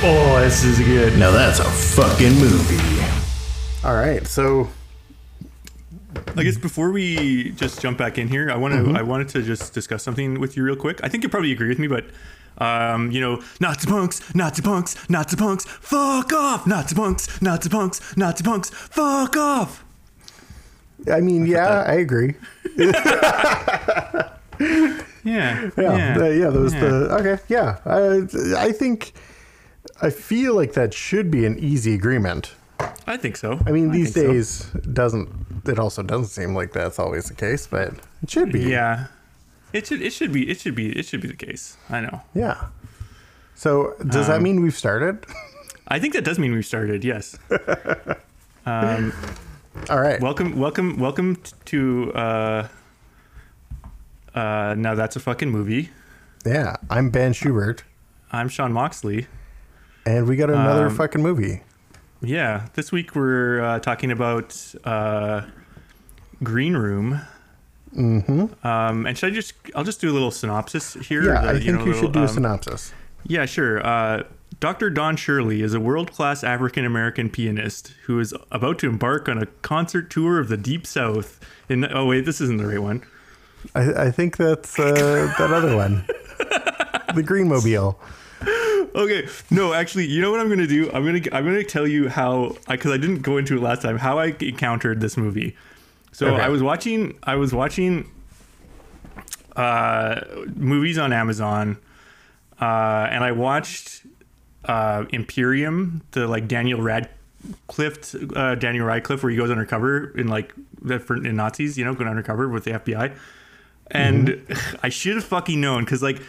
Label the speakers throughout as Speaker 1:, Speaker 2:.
Speaker 1: Oh, this is good.
Speaker 2: Now that's a fucking movie.
Speaker 3: All right, so
Speaker 1: I guess before we just jump back in here, I want to I wanted to just discuss something with you real quick. I think you probably agree with me, but um, you know, Nazi punks, Nazi punks, Nazi punks, fuck off, Nazi punks, Nazi punks, Nazi punks, fuck off.
Speaker 3: I mean, yeah, I agree.
Speaker 1: Yeah,
Speaker 3: Yeah, yeah, yeah. Those
Speaker 1: Yeah.
Speaker 3: the okay. Yeah, I I think I feel like that should be an easy agreement.
Speaker 1: I think so.
Speaker 3: I mean, these
Speaker 1: so.
Speaker 3: days doesn't it also doesn't seem like that's always the case, but it should be.
Speaker 1: Yeah, it should it should be it should be it should be the case. I know.
Speaker 3: Yeah. So does that
Speaker 1: Um,
Speaker 3: mean we've started?
Speaker 1: I think that does mean we've started. Yes. Um,
Speaker 3: All right.
Speaker 1: welcome, welcome, welcome to. Uh, uh, now that's a fucking movie.
Speaker 3: yeah, I'm Ben Schubert,
Speaker 1: I'm Sean Moxley.
Speaker 3: And we got another
Speaker 1: Um,
Speaker 3: fucking movie.
Speaker 1: Yeah, this week we're uh, talking about uh, Green Room. Mm-hmm. Um, and should I just? I'll just do a little synopsis here.
Speaker 3: Yeah,
Speaker 1: the-
Speaker 3: I think you,
Speaker 1: know,
Speaker 3: should
Speaker 1: little,
Speaker 3: do a
Speaker 1: um,
Speaker 3: synopsis.
Speaker 1: Yeah, sure. Uh, Dr. Don Shirley is a world class African American pianist who is about to embark on a concert tour of the Deep South. In oh wait, this isn't the right one.
Speaker 3: I, I think that's uh, that other one, the Greenmobile.
Speaker 1: Okay, no, actually, you know what I'm gonna do? I'm gonna I'm gonna tell you how because I, didn't go into it last time how I encountered this movie. So
Speaker 3: Okay.
Speaker 1: I was watching I was watching uh, movies on Amazon, uh, and I watched uh, Imperium, the like Daniel Radcliffe, uh, Daniel Radcliffe, where he goes undercover in like the in Nazis, you know, going undercover with the FBI. And I should have fucking known because like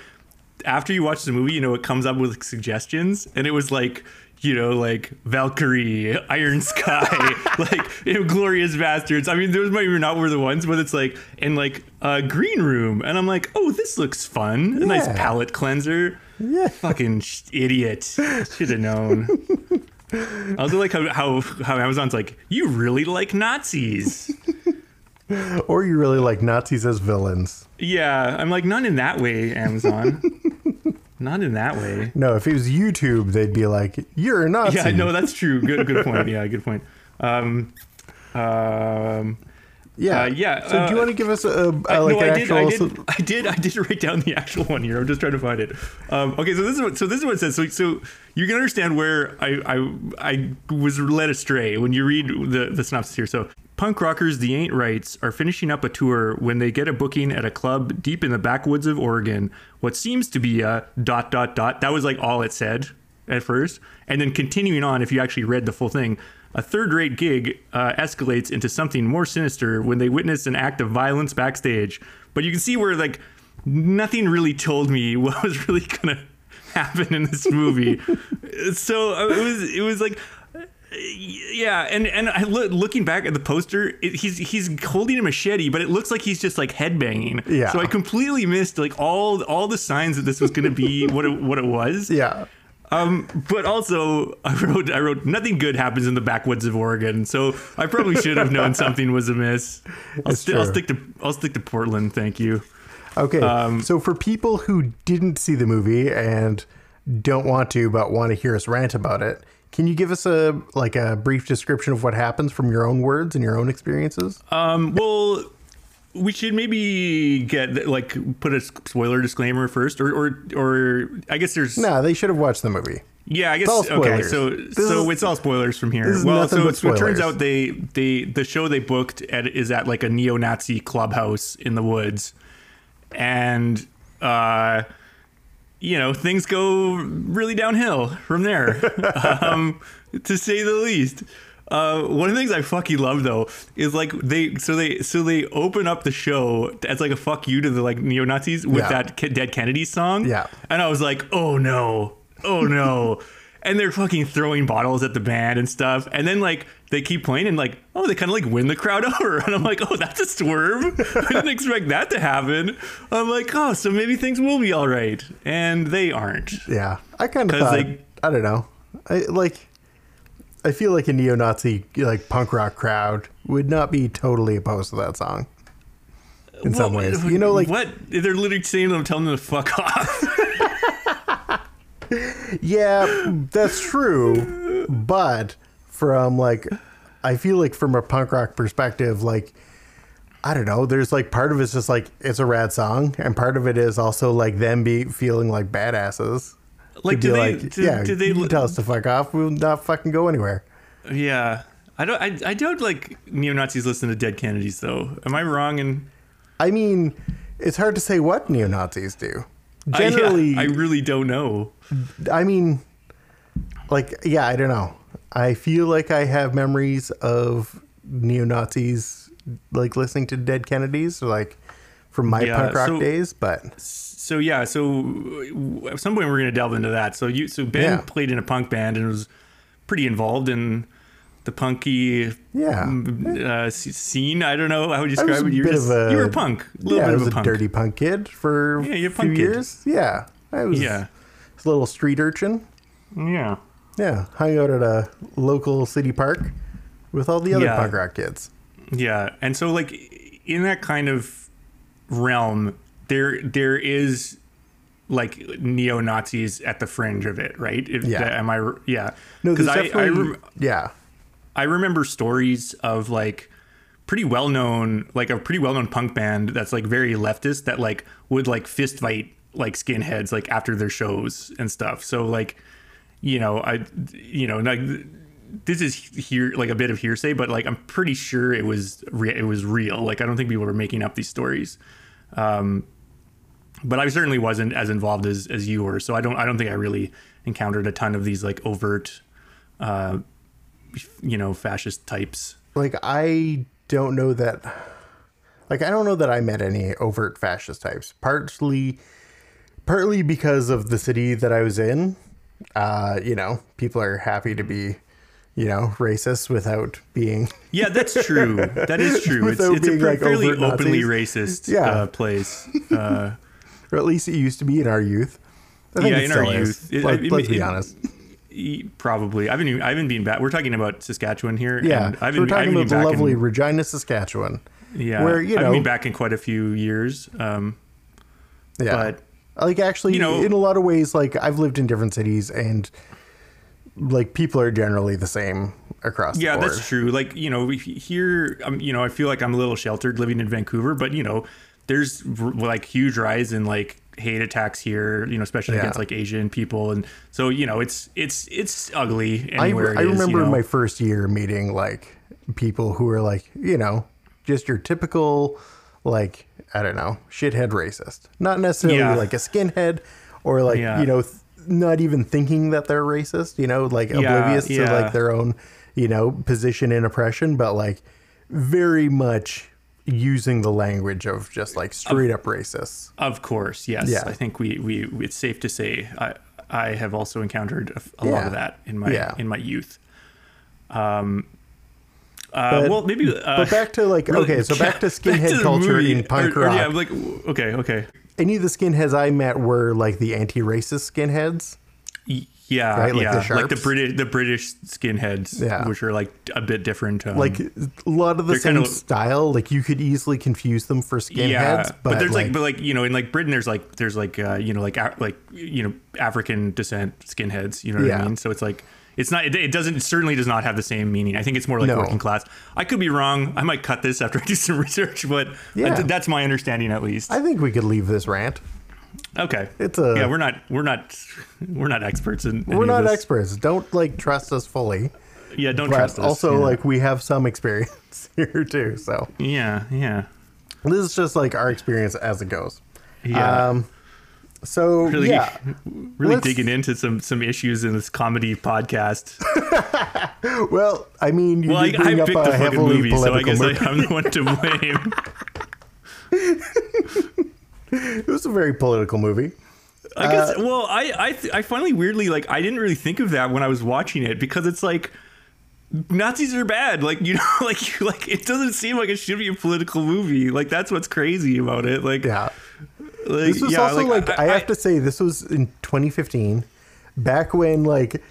Speaker 1: after you watch the movie, you know, it comes up with suggestions, and it was like, you know, like Valkyrie, Iron Sky, like Glorious Bastards. I mean, those might even not were the ones, but it's like, and like uh, Green Room, and I'm like, oh, this looks fun, a nice
Speaker 3: Yeah.
Speaker 1: palate cleanser.
Speaker 3: Yeah.
Speaker 1: Fucking sh- idiot, should have known. I also like how, how how Amazon's like, you really like Nazis.
Speaker 3: Or you really like Nazis as villains.
Speaker 1: Yeah, I'm like, not in that way, Amazon. not in that way.
Speaker 3: No, if it was YouTube, they'd be like, "You're a Nazi."
Speaker 1: Yeah, no, that's true. Good, good point. Yeah, good point. Um, um,
Speaker 3: yeah,
Speaker 1: uh, yeah,
Speaker 3: So do you
Speaker 1: uh,
Speaker 3: want to give us a, a
Speaker 1: I,
Speaker 3: like
Speaker 1: no, I did? I did, I did, I did write down the actual one here. I'm just trying to find it. Um, okay, so this is what, so this is what it says. So, so you can understand where I, I, I was led astray when you read the the synopsis here. So. Punk rockers, the Ain't Rights, are finishing up a tour when they get a booking at a club deep in the backwoods of Oregon. What seems to be a dot dot dot. That was like all it said at first, and then continuing on. If you actually read the full thing, a third-rate gig uh, escalates into something more sinister when they witness an act of violence backstage. But you can see where like nothing really told me what was really gonna happen in this movie. so uh, it was it was like. Yeah, and and I look, looking back at the poster, it, he's he's holding a machete, but it looks like he's just like headbanging.
Speaker 3: Yeah.
Speaker 1: So I completely missed like all all the signs that this was going to be what it, what it was.
Speaker 3: yeah,
Speaker 1: Um, but also I wrote I wrote nothing good happens in the backwoods of Oregon, so I probably should have known something was amiss. I'll, sti- I'll stick to I'll stick to Portland. Thank you.
Speaker 3: Okay.
Speaker 1: Um,
Speaker 3: so for people who didn't see the movie and don't want to but want to hear us rant about it, can you give us a like a brief description of what happens from your own words and your own experiences?
Speaker 1: Um, well, we should maybe get like put a spoiler disclaimer first, or or or I guess there's
Speaker 3: no, they should have watched the movie.
Speaker 1: Yeah, I guess okay. So
Speaker 3: This
Speaker 1: so
Speaker 3: is-
Speaker 1: it's all spoilers from here. Well, so, it turns out they they the show they booked at is at like a neo-Nazi clubhouse in the woods, and uh, you know things go really downhill from there, um, to say the least. Uh, one of the things I fucking love though is like they so they so they open up the show as like a fuck you to the like neo Nazis with
Speaker 3: Yeah.
Speaker 1: that Ke- Dead Kennedy song.
Speaker 3: Yeah.
Speaker 1: and I was like, oh no, oh no. And they're fucking throwing bottles at the band and stuff. And then like they keep playing and like, oh, they kind of like win the crowd over. And I'm like, oh, that's a swerve. I didn't expect that to happen. I'm like, oh, so maybe things will be all right. And they aren't.
Speaker 3: Yeah, I kind of thought.
Speaker 1: they-
Speaker 3: I don't know. I like. I feel like a neo-Nazi like punk rock crowd would not be totally opposed to that song. In some
Speaker 1: Well,
Speaker 3: ways, you know, like
Speaker 1: what? They're literally saying them, telling them to fuck off.
Speaker 3: Yeah, that's true. But from like, I feel like from a punk rock perspective, like, I don't know. There's like part of it's just like it's a rad song, and part of it is also like them be feeling like badasses.
Speaker 1: Like, do they?
Speaker 3: like,
Speaker 1: do,
Speaker 3: yeah,
Speaker 1: do they?
Speaker 3: you tell us to fuck off. We'll not fucking go anywhere.
Speaker 1: Yeah, I don't. I, I don't like neo Nazis listen to Dead Kennedys though. Am I wrong? In
Speaker 3: I mean, it's hard to say what neo Nazis do.
Speaker 1: I- yeah,
Speaker 3: Generally,
Speaker 1: I really don't know.
Speaker 3: I mean, like, yeah, I don't know. I feel like I have memories of neo Nazis like listening to Dead Kennedys, like from my
Speaker 1: Yeah,
Speaker 3: punk rock
Speaker 1: so-
Speaker 3: days. But
Speaker 1: So yeah, so at some point we're gonna delve into that. So you, so Ben
Speaker 3: Yeah.
Speaker 1: played in a punk band and was pretty involved in the punky
Speaker 3: yeah,
Speaker 1: uh, scene. I don't know how would you describe it. You were just,
Speaker 3: a
Speaker 1: you were a punk, a little
Speaker 3: yeah,
Speaker 1: bit
Speaker 3: I
Speaker 1: of
Speaker 3: was
Speaker 1: a
Speaker 3: a
Speaker 1: punk.
Speaker 3: dirty punk kid for
Speaker 1: Yeah, you're a
Speaker 3: a few
Speaker 1: punk kid.
Speaker 3: years. Yeah, I was
Speaker 1: Yeah,
Speaker 3: a little street urchin.
Speaker 1: yeah.
Speaker 3: Yeah, hung out at a local city park with all the other
Speaker 1: Yeah.
Speaker 3: punk rock kids.
Speaker 1: Yeah, and so like in that kind of realm, there there is like neo Nazis at the fringe of it, right? If,
Speaker 3: Yeah.
Speaker 1: am I? Yeah,
Speaker 3: No, there's
Speaker 1: I, I rem-
Speaker 3: yeah.
Speaker 1: I remember stories of like pretty well known, like a pretty well known punk band that's like very leftist that like would like fist fight like skinheads like after their shows and stuff. So like, you know, I, you know, like this is here like a bit of hearsay, but like I'm pretty sure it was re- it was real. Like I don't think people were making up these stories. Um, but I certainly wasn't as involved as, as you were, so I don't I don't think I really encountered a ton of these like overt uh, you know fascist types
Speaker 3: like I don't know that like I don't know that I met any overt fascist types. Partly partly because of the city that I was in. Uh, you know, people are happy to be, you know, racist without being
Speaker 1: yeah that's true that is true it's, it's a
Speaker 3: like,
Speaker 1: fairly openly
Speaker 3: Nazis.
Speaker 1: racist
Speaker 3: Yeah.
Speaker 1: uh, place uh,
Speaker 3: or at least it used to be in our youth. I think
Speaker 1: Yeah, in our
Speaker 3: is.
Speaker 1: youth. It-
Speaker 3: Let, let's be honest.
Speaker 1: probably i haven't even, i haven't been back we're talking about saskatchewan here
Speaker 3: Yeah,
Speaker 1: and I've
Speaker 3: we're
Speaker 1: been,
Speaker 3: talking about the lovely
Speaker 1: in,
Speaker 3: Regina, Saskatchewan.
Speaker 1: yeah
Speaker 3: where, you
Speaker 1: i haven't been back in quite a few years um
Speaker 3: Yeah.
Speaker 1: but
Speaker 3: like actually
Speaker 1: you know-
Speaker 3: in a lot of ways like i've lived in different cities and like people are generally the same across
Speaker 1: yeah that's true like you know here um, you know i feel like i'm a little sheltered living in vancouver but you know there's like huge rise in like hate attacks here you know especially
Speaker 3: Yeah.
Speaker 1: against like asian people and so you know it's it's it's ugly
Speaker 3: i,
Speaker 1: anywhere
Speaker 3: I
Speaker 1: is,
Speaker 3: remember
Speaker 1: you know?
Speaker 3: my first year meeting like people who were like you know just your typical like i don't know shithead racist not necessarily
Speaker 1: Yeah.
Speaker 3: like a skinhead or like
Speaker 1: Yeah.
Speaker 3: you know th- not even thinking that they're racist you know like oblivious to like their own you know position in oppression but like very much using the language of just like straight up racists
Speaker 1: Of course, yes.
Speaker 3: Yeah.
Speaker 1: I think we, we it's safe to say I I have also encountered a, a lot of that in my
Speaker 3: Yeah.
Speaker 1: in my youth. Um. Uh,
Speaker 3: But-
Speaker 1: well, maybe. Uh,
Speaker 3: but back to like
Speaker 1: really-
Speaker 3: okay so back to
Speaker 1: back
Speaker 3: skinhead
Speaker 1: the
Speaker 3: culture
Speaker 1: movie,
Speaker 3: in punk
Speaker 1: or- or,
Speaker 3: rock
Speaker 1: Yeah, like okay, okay.
Speaker 3: any of the skinheads i met were like the anti-racist skinheads
Speaker 1: Yeah,
Speaker 3: Right, like the
Speaker 1: yeah, like the British the British skinheads,
Speaker 3: Yeah.
Speaker 1: which are like a bit different. Um,
Speaker 3: like a lot of the same
Speaker 1: kinda-
Speaker 3: style like you could easily confuse them for skinheads
Speaker 1: yeah,
Speaker 3: but,
Speaker 1: but, there's like,
Speaker 3: like,
Speaker 1: but like you know, in like Britain, there's like there's like uh, you know like a- like you know African descent skinheads. You know what
Speaker 3: Yeah.
Speaker 1: I mean? So it's like it's not it, it doesn't it certainly does not have the same meaning. I think it's more like
Speaker 3: No.
Speaker 1: working class. I could be wrong. I might cut this after I do some research, but
Speaker 3: Yeah.
Speaker 1: th- that's my understanding at least.
Speaker 3: i think we could leave this rant
Speaker 1: okay,
Speaker 3: it's a
Speaker 1: yeah, we're not we're not we're not experts in.
Speaker 3: we're not experts don't like trust us fully
Speaker 1: Yeah, don't
Speaker 3: but
Speaker 1: trust us.
Speaker 3: also
Speaker 1: yeah.
Speaker 3: like we have some experience here too so
Speaker 1: yeah, yeah,
Speaker 3: this is just like our experience as it goes
Speaker 1: yeah.
Speaker 3: um so
Speaker 1: really,
Speaker 3: yeah
Speaker 1: really
Speaker 3: let's-
Speaker 1: digging into some some issues in this comedy podcast.
Speaker 3: well i mean you
Speaker 1: Well, I, I picked
Speaker 3: a
Speaker 1: the fucking movie, so I guess
Speaker 3: movie.
Speaker 1: I, I'm the one to blame.
Speaker 3: it was a very political movie
Speaker 1: I
Speaker 3: Uh,
Speaker 1: guess. well, I I th- I finally weirdly like I didn't really think of that when I was watching it because it's like Nazis are bad. Like you know, like you, like it doesn't seem like it should be a political movie. Like that's what's crazy about it. Like
Speaker 3: yeah
Speaker 1: like,
Speaker 3: This was
Speaker 1: yeah,
Speaker 3: also like, I, have to say this was in 2015, back when like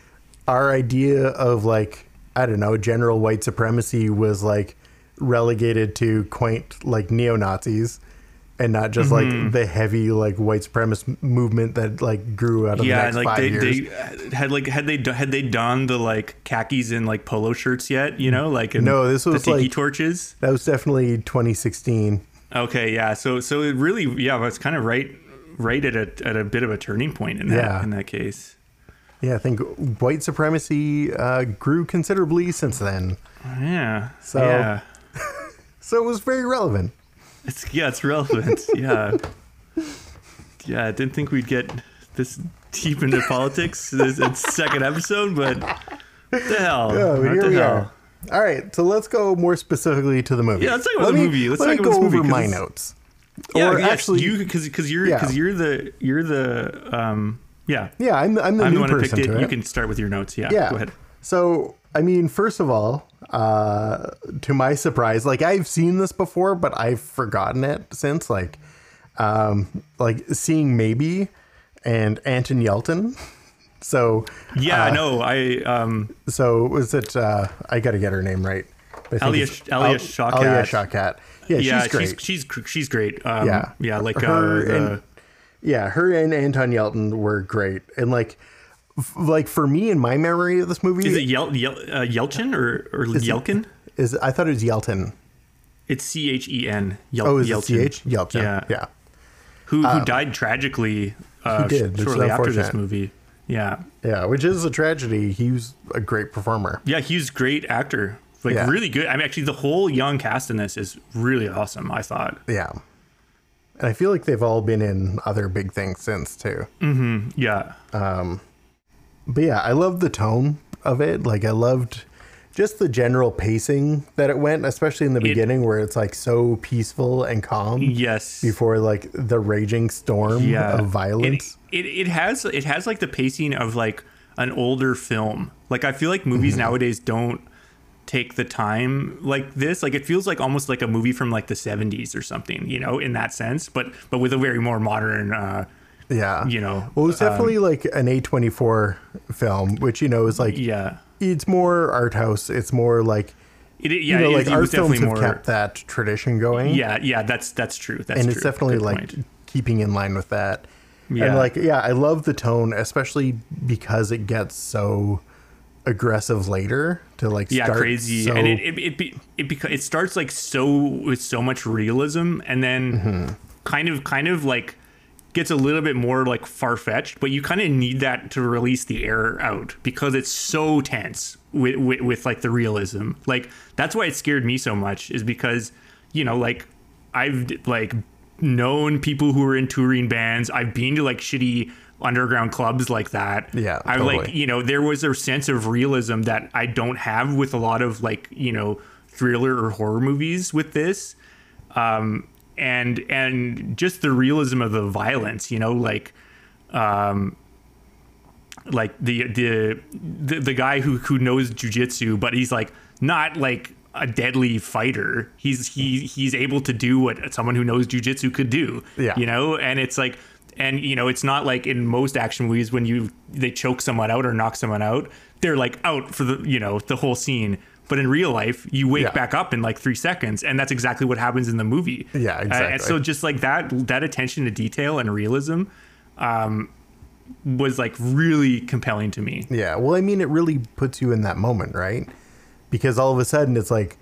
Speaker 3: our idea of like I don't know general white supremacy was like relegated to quaint like neo Nazis, and not just like the heavy like white supremacist movement that like grew out of
Speaker 1: yeah,
Speaker 3: the next
Speaker 1: like
Speaker 3: five
Speaker 1: they,
Speaker 3: years.
Speaker 1: they had like had they had they donned the like khakis and like polo shirts yet? You know, like
Speaker 3: No, this was,
Speaker 1: the tiki
Speaker 3: like-
Speaker 1: torches.
Speaker 3: that was definitely 2016.
Speaker 1: Okay, yeah. So so it really yeah, it's kind of right right at a at a bit of a turning point in that
Speaker 3: Yeah.
Speaker 1: in that case.
Speaker 3: Yeah, I think white supremacy uh, grew considerably since then,
Speaker 1: Yeah.
Speaker 3: So-
Speaker 1: yeah.
Speaker 3: so it was very relevant.
Speaker 1: It's yeah, it's relevant. yeah. Yeah, I didn't think we'd get this deep into politics this it's second episode, but what the hell?
Speaker 3: Yeah,
Speaker 1: what
Speaker 3: here
Speaker 1: the
Speaker 3: we
Speaker 1: hell?
Speaker 3: are. All right, so let's go more specifically to the movie.
Speaker 1: Yeah, let's talk about
Speaker 3: let
Speaker 1: the
Speaker 3: me,
Speaker 1: movie. Let's
Speaker 3: let
Speaker 1: talk
Speaker 3: me
Speaker 1: about
Speaker 3: go
Speaker 1: this movie,
Speaker 3: over my notes.
Speaker 1: Yeah,
Speaker 3: or
Speaker 1: yes,
Speaker 3: actually,
Speaker 1: you because because you're
Speaker 3: Yeah.
Speaker 1: because you're the you're the um yeah
Speaker 3: yeah, I'm, I'm the
Speaker 1: I'm
Speaker 3: new
Speaker 1: the one who
Speaker 3: person
Speaker 1: picked it.
Speaker 3: it.
Speaker 1: You can start with your notes. Yeah,
Speaker 3: yeah.
Speaker 1: go ahead.
Speaker 3: So, I mean, first of all, uh, to my surprise, like I've seen this before, but I've forgotten it since. Like, um, like seeing maybe and Anton Yelton. So
Speaker 1: Yeah,
Speaker 3: uh,
Speaker 1: I know. I um
Speaker 3: So was it? Uh, I got to get her name right.
Speaker 1: Alia- Shawkat.
Speaker 3: Alia Shawkat. Yeah,
Speaker 1: yeah,
Speaker 3: she's great.
Speaker 1: she's she's she's great. Um,
Speaker 3: Yeah.
Speaker 1: yeah, like
Speaker 3: Her
Speaker 1: uh,
Speaker 3: and- yeah, her and Anton Yelton were great, and like, f- like for me in my memory of this movie
Speaker 1: is it Yel, Yel, uh, Yelchin or or Yelkin?
Speaker 3: is I thought it was Yelton.
Speaker 1: It's C H E N. Yel,
Speaker 3: Oh, is
Speaker 1: Yelchin.
Speaker 3: it CH? Yelton.
Speaker 1: Yeah.
Speaker 3: yeah.
Speaker 1: Who who died tragically? Uh,
Speaker 3: He did, is
Speaker 1: shortly after this movie. Yeah,
Speaker 3: Yeah, which is a tragedy. He was a great performer.
Speaker 1: yeah, he's a great actor. Like
Speaker 3: Yeah.
Speaker 1: really good. I mean, actually, the whole young cast in this is really awesome. I thought.
Speaker 3: Yeah. And I feel like they've all been in other big things since too.
Speaker 1: Yeah,
Speaker 3: But yeah, I love the tone of it. Like I loved just the general pacing that it went, especially in the beginning where it's like so peaceful and calm
Speaker 1: yes.
Speaker 3: before like the raging storm
Speaker 1: yeah.
Speaker 3: of violence.
Speaker 1: It, it it has it has like the pacing of like an older film. Like I feel like movies
Speaker 3: Mm-hmm.
Speaker 1: nowadays don't take the time like this. Like it feels like almost like a movie from like the 70s or something, you know, in that sense, but but with a very more modern uh
Speaker 3: yeah.
Speaker 1: you know,
Speaker 3: Well, it's definitely like an A24 film, which you know is like
Speaker 1: yeah.
Speaker 3: it's more art house. It's more like
Speaker 1: It, it-
Speaker 3: you know,
Speaker 1: it-
Speaker 3: like
Speaker 1: it
Speaker 3: art films have
Speaker 1: more
Speaker 3: kept that tradition going.
Speaker 1: Yeah, yeah, that's that's true. That's
Speaker 3: and
Speaker 1: true.
Speaker 3: it's definitely
Speaker 1: Good
Speaker 3: like
Speaker 1: point.
Speaker 3: keeping in line with that.
Speaker 1: Yeah.
Speaker 3: And like, yeah, I love the tone, especially because it gets so aggressive later to like
Speaker 1: yeah, crazy,
Speaker 3: so-
Speaker 1: and it it it, be, it, beca- it starts like so with so much realism, and then
Speaker 3: Mm-hmm.
Speaker 1: kind of kind of like gets a little bit more like far fetched, but you kind of need that to release the air out because it's so tense with, with with like the realism. Like that's why it scared me so much is because you know like I've like known people who were in touring bands. I've been to like shitty underground clubs like that.
Speaker 3: Yeah,
Speaker 1: I like you know there was a sense of realism that I don't have with a lot of like you know thriller or horror movies with this. Um, and and just the realism of the violence, you know, like um like the the the, the guy who who knows jujitsu, but he's like not like a deadly fighter. He's he he's able to do what someone who knows jujitsu could do.
Speaker 3: Yeah.
Speaker 1: You know, and it's like and you know, it's not like in most action movies when you they choke someone out or knock someone out, they're like out for the you know, the whole scene. But in real life, you wake
Speaker 3: Yeah.
Speaker 1: back up in like three seconds, and that's exactly what happens in the movie.
Speaker 3: Yeah,
Speaker 1: Uh, and so just like that that attention to detail and realism um, was like really compelling to me.
Speaker 3: Yeah. Well, I mean, it really puts you in that moment, right? Because all of a sudden it's like,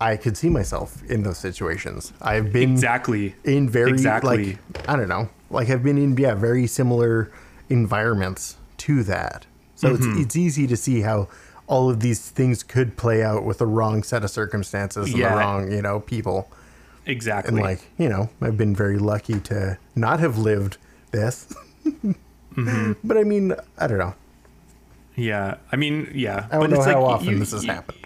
Speaker 3: I could see myself in those situations. I've been
Speaker 1: Exactly.
Speaker 3: in very
Speaker 1: Exactly.
Speaker 3: like I don't know, like I've been in yeah very similar environments to that. So
Speaker 1: Mm-hmm.
Speaker 3: it's it's easy to see how all of these things could play out with the wrong set of circumstances and
Speaker 1: Yeah.
Speaker 3: the wrong you know people.
Speaker 1: Exactly.
Speaker 3: And like you know, I've been very lucky to not have lived this.
Speaker 1: Mm-hmm.
Speaker 3: But I mean, I don't know.
Speaker 1: yeah. I mean, yeah.
Speaker 3: I don't
Speaker 1: but
Speaker 3: know
Speaker 1: it's
Speaker 3: how
Speaker 1: like
Speaker 3: often
Speaker 1: you-
Speaker 3: this has
Speaker 1: you-
Speaker 3: happened.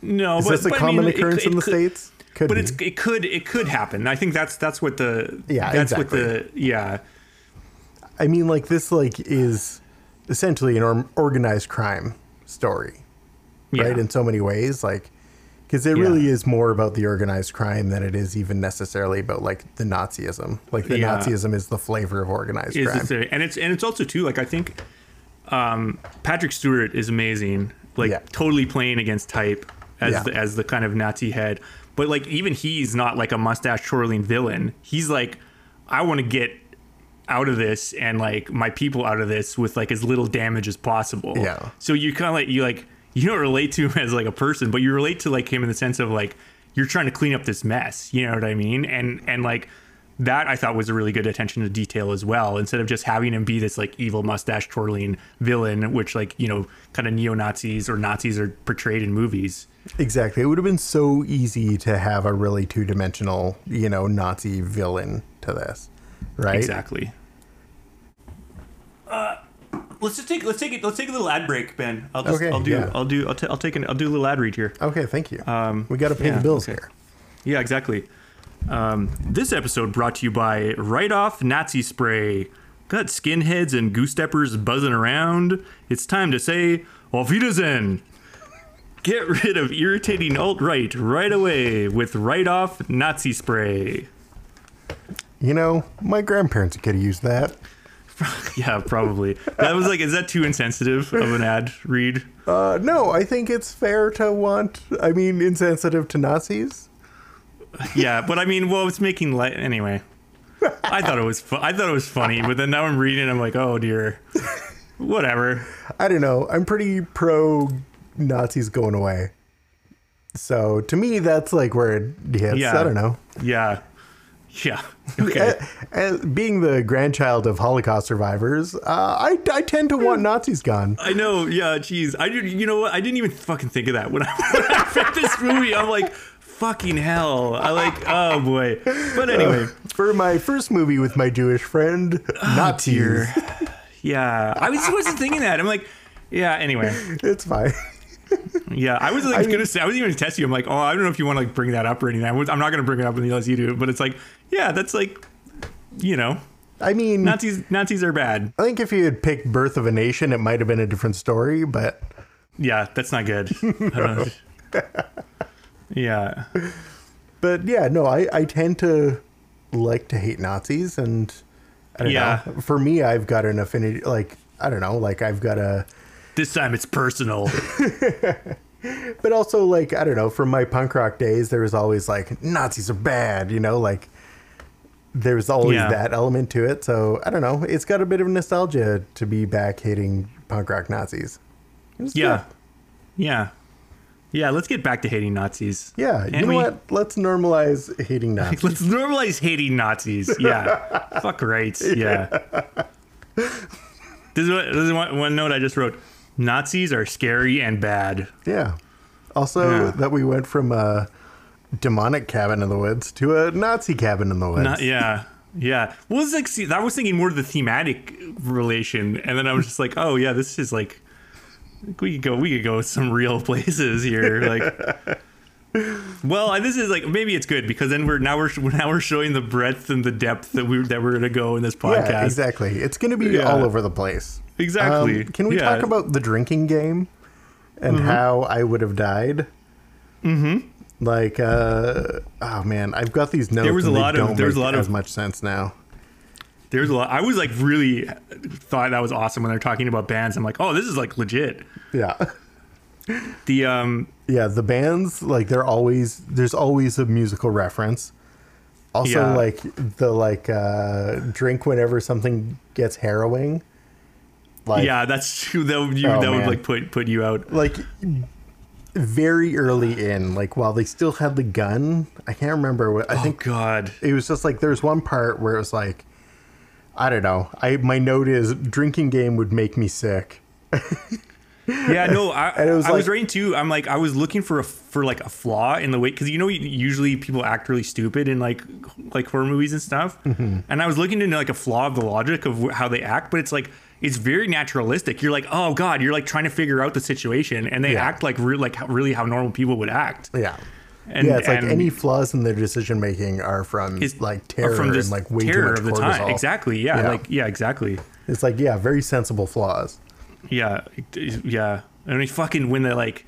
Speaker 1: No,
Speaker 3: Is
Speaker 1: but,
Speaker 3: this a
Speaker 1: but I
Speaker 3: common
Speaker 1: mean, it-
Speaker 3: occurrence
Speaker 1: it
Speaker 3: in the
Speaker 1: could-
Speaker 3: states? Could
Speaker 1: But
Speaker 3: be.
Speaker 1: it's it could it could happen. I think that's that's what the
Speaker 3: Yeah,
Speaker 1: that's
Speaker 3: exactly.
Speaker 1: what the yeah
Speaker 3: I mean, like this, like is essentially an or- organized crime story,
Speaker 1: yeah
Speaker 3: right? In so many ways, like because it
Speaker 1: Yeah.
Speaker 3: really is more about the organized crime than it is even necessarily about like the Nazism. Like the
Speaker 1: Yeah.
Speaker 3: Nazism is the flavor of organized
Speaker 1: is
Speaker 3: crime.
Speaker 1: it's a- and it's and it's also too like I think um, Patrick Stewart is amazing, like
Speaker 3: Yeah.
Speaker 1: totally playing against type as the, as the kind of Nazi head. but like even he's not like a mustache twirling villain. He's like, I want to get out of this and like my people out of this with like as little damage as possible.
Speaker 3: Yeah.
Speaker 1: So you kind of like you like you don't relate to him as like a person, but you relate to like him in the sense of like you're trying to clean up this mess. You know what I mean? And and like that I thought was a really good attention to detail as well. Instead of just having him be this like evil mustache twirling villain, which like you know kind of neo Nazis or Nazis are portrayed in movies.
Speaker 3: Exactly. It would have been so easy to have a really two dimensional, you know, Nazi villain to this, right?
Speaker 1: Exactly. Uh, let's just take let's take it let's take a little ad break, Ben. I'll just
Speaker 3: Okay,
Speaker 1: I'll do
Speaker 3: yeah.
Speaker 1: I'll do I'll, t- I'll take an I'll do a little ad read here.
Speaker 3: Okay, thank you.
Speaker 1: Um,
Speaker 3: we got to pay
Speaker 1: yeah,
Speaker 3: the bills
Speaker 1: okay.
Speaker 3: here.
Speaker 1: Yeah, exactly. Um, this episode brought to you by Right Off Nazi Spray. Got skinheads and goose steppers buzzing around. It's time to say Auf Wiedersehen. Get rid of irritating alt right right away with Right Off Nazi Spray.
Speaker 3: You know, my grandparents could have used that.
Speaker 1: Yeah, probably. That was like, is that too insensitive of an ad read?
Speaker 3: Uh, no, I think it's fair to want. I mean, insensitive to Nazis.
Speaker 1: Yeah, but I mean, well, it's making light anyway. I thought it was fu- I thought it was funny, but then now I'm reading, I'm like, oh dear. Whatever.
Speaker 3: I don't know. I'm pretty pro Nazis going away. So to me, that's like where it hits.
Speaker 1: Yeah.
Speaker 3: I don't know.
Speaker 1: Yeah. Yeah. Okay.
Speaker 3: As being the grandchild of Holocaust survivors, uh, I, I tend to want Nazis gone.
Speaker 1: I know. Yeah. Jeez. I did. You know what? I didn't even fucking think of that when I, when I read this movie. I'm like, fucking hell. I like. Oh boy. But uh, anyway.
Speaker 3: For my first movie with my Jewish friend, oh, Nazis.
Speaker 1: dear. Yeah. I was wasn't thinking that. I'm like. Yeah. Anyway.
Speaker 3: It's fine.
Speaker 1: Yeah, I was like gonna say I was even gonna test you. I'm like, oh, I don't know if you want to like bring that up or anything. I I'm not gonna bring it up unless you do. But it's like, yeah, that's like, you know,
Speaker 3: I mean,
Speaker 1: Nazis Nazis are bad.
Speaker 3: I think if you had picked Birth of a Nation, it might have been a different story, but
Speaker 1: Yeah, that's not good. I yeah,
Speaker 3: but yeah, no, I, I tend to like to hate Nazis and I don't
Speaker 1: Yeah.
Speaker 3: know. For me, I've got an affinity like I don't know, like I've got a
Speaker 1: this time it's personal.
Speaker 3: but also like I don't know, from my punk rock days there was always like Nazis are bad, you know, like there's always
Speaker 1: Yeah.
Speaker 3: that element to it. So I don't know, it's got a bit of nostalgia to be back hating punk rock Nazis.
Speaker 1: Yeah,
Speaker 3: good.
Speaker 1: yeah, yeah. Let's get back to hating Nazis.
Speaker 3: Yeah, you
Speaker 1: Can't
Speaker 3: know
Speaker 1: we-
Speaker 3: what? Let's normalize hating Nazis.
Speaker 1: Let's normalize hating Nazis. Yeah, fuck rights. Yeah. This is, what, this is one, one note I just wrote. Nazis are scary and bad.
Speaker 3: Yeah. Also,
Speaker 1: Yeah.
Speaker 3: that we went from a demonic cabin in the woods to a Nazi cabin in the woods.
Speaker 1: Not, yeah, yeah. Well, it's like see, I was thinking more of the thematic relation, and then I was just like, oh yeah, this is like we could go, we could go some real places here. Like, well, this is like maybe it's good because then we're now we're now we're showing the breadth and the depth that we that we're gonna go in this podcast.
Speaker 3: Yeah, exactly. It's going to be
Speaker 1: Yeah.
Speaker 3: all over the place.
Speaker 1: Exactly.
Speaker 3: Um, can we
Speaker 1: Yeah.
Speaker 3: talk about the drinking game and how I would have died? Mm-hmm. Like, uh, oh man, I've got these notes.
Speaker 1: There was a lot of- there was a lot of-
Speaker 3: as much sense now.
Speaker 1: There's a lot. I was like really thought that was awesome when they're talking about bands. I'm like, oh, this is like legit.
Speaker 3: Yeah,
Speaker 1: The um,
Speaker 3: yeah. The bands like they're always there's always a musical reference. Also,
Speaker 1: Yeah.
Speaker 3: like the like uh, drink whenever something gets harrowing. Like,
Speaker 1: yeah, that's true. That would you,
Speaker 3: Oh,
Speaker 1: that would like put put you out.
Speaker 3: like very early in, like while they still had the gun. I can't remember what I
Speaker 1: Oh
Speaker 3: think
Speaker 1: God.
Speaker 3: it was just like there's one part where it was like I don't know. I my note is drinking game would make me sick.
Speaker 1: Yeah, no, I,
Speaker 3: was
Speaker 1: I was
Speaker 3: like-
Speaker 1: writing too. I'm like, I was looking for a for like a flaw in the way because you know usually people act really stupid in like like horror movies and stuff,
Speaker 3: Mm-hmm.
Speaker 1: and I was looking into like a flaw of the logic of how they act, but it's like it's very naturalistic. You're like, oh god, you're like trying to figure out the situation, and they
Speaker 3: Yeah.
Speaker 1: act like real like how- really how normal people would act.
Speaker 3: Yeah.
Speaker 1: And,
Speaker 3: yeah, it's like any flaws in their decision making are from
Speaker 1: is-
Speaker 3: like terror
Speaker 1: from
Speaker 3: and like way too much
Speaker 1: of the
Speaker 3: cortisol.
Speaker 1: time. Exactly. Yeah,
Speaker 3: Yeah.
Speaker 1: Like yeah. Exactly.
Speaker 3: It's like yeah, very sensible flaws.
Speaker 1: Yeah, yeah. And he fucking when they like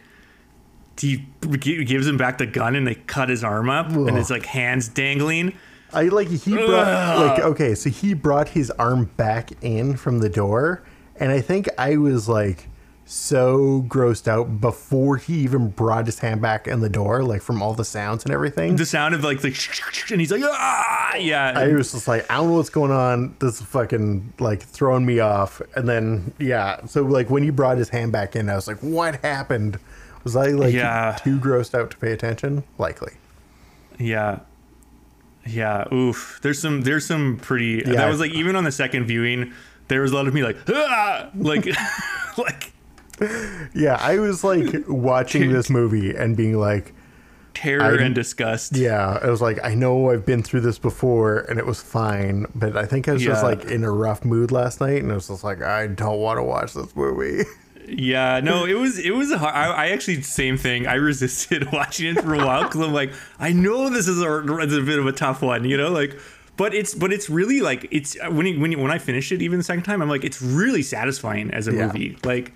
Speaker 1: he gives him back the gun and they cut his arm up and
Speaker 3: Ugh.
Speaker 1: his like hands dangling.
Speaker 3: I like he brought
Speaker 1: Ugh.
Speaker 3: like okay, so he brought his arm back in from the door, and I think I was like so grossed out before he even brought his hand back in the door, like from all the sounds and everything.
Speaker 1: The sound of like the and he's like ah yeah.
Speaker 3: I was just like, I don't know what's going on. This is fucking like throwing me off. And then yeah, so like when he brought his hand back in, I was like, what happened? Was I like
Speaker 1: Yeah.
Speaker 3: too grossed out to pay attention? Likely.
Speaker 1: Yeah. Yeah. Oof. There's some there's some pretty
Speaker 3: Yeah.
Speaker 1: that was like even on the second viewing, there was a lot of me like ah! like like
Speaker 3: Yeah, I was like watching this movie and being like,
Speaker 1: terror
Speaker 3: I-
Speaker 1: and disgust.
Speaker 3: yeah, I was like, I know I've been through this before and it was fine, but I think I was just like in a rough mood last night and I was just like, I don't want to watch this movie.
Speaker 1: Yeah, no, it was it was a hard, I, I actually same thing. I resisted watching it for a while because I'm like, I know this is a, it's a bit of a tough one, you know, like, but it's but it's really like it's when you, when you, when I finished it even the second time, I'm like, it's really satisfying as a
Speaker 3: Yeah.
Speaker 1: movie. Like,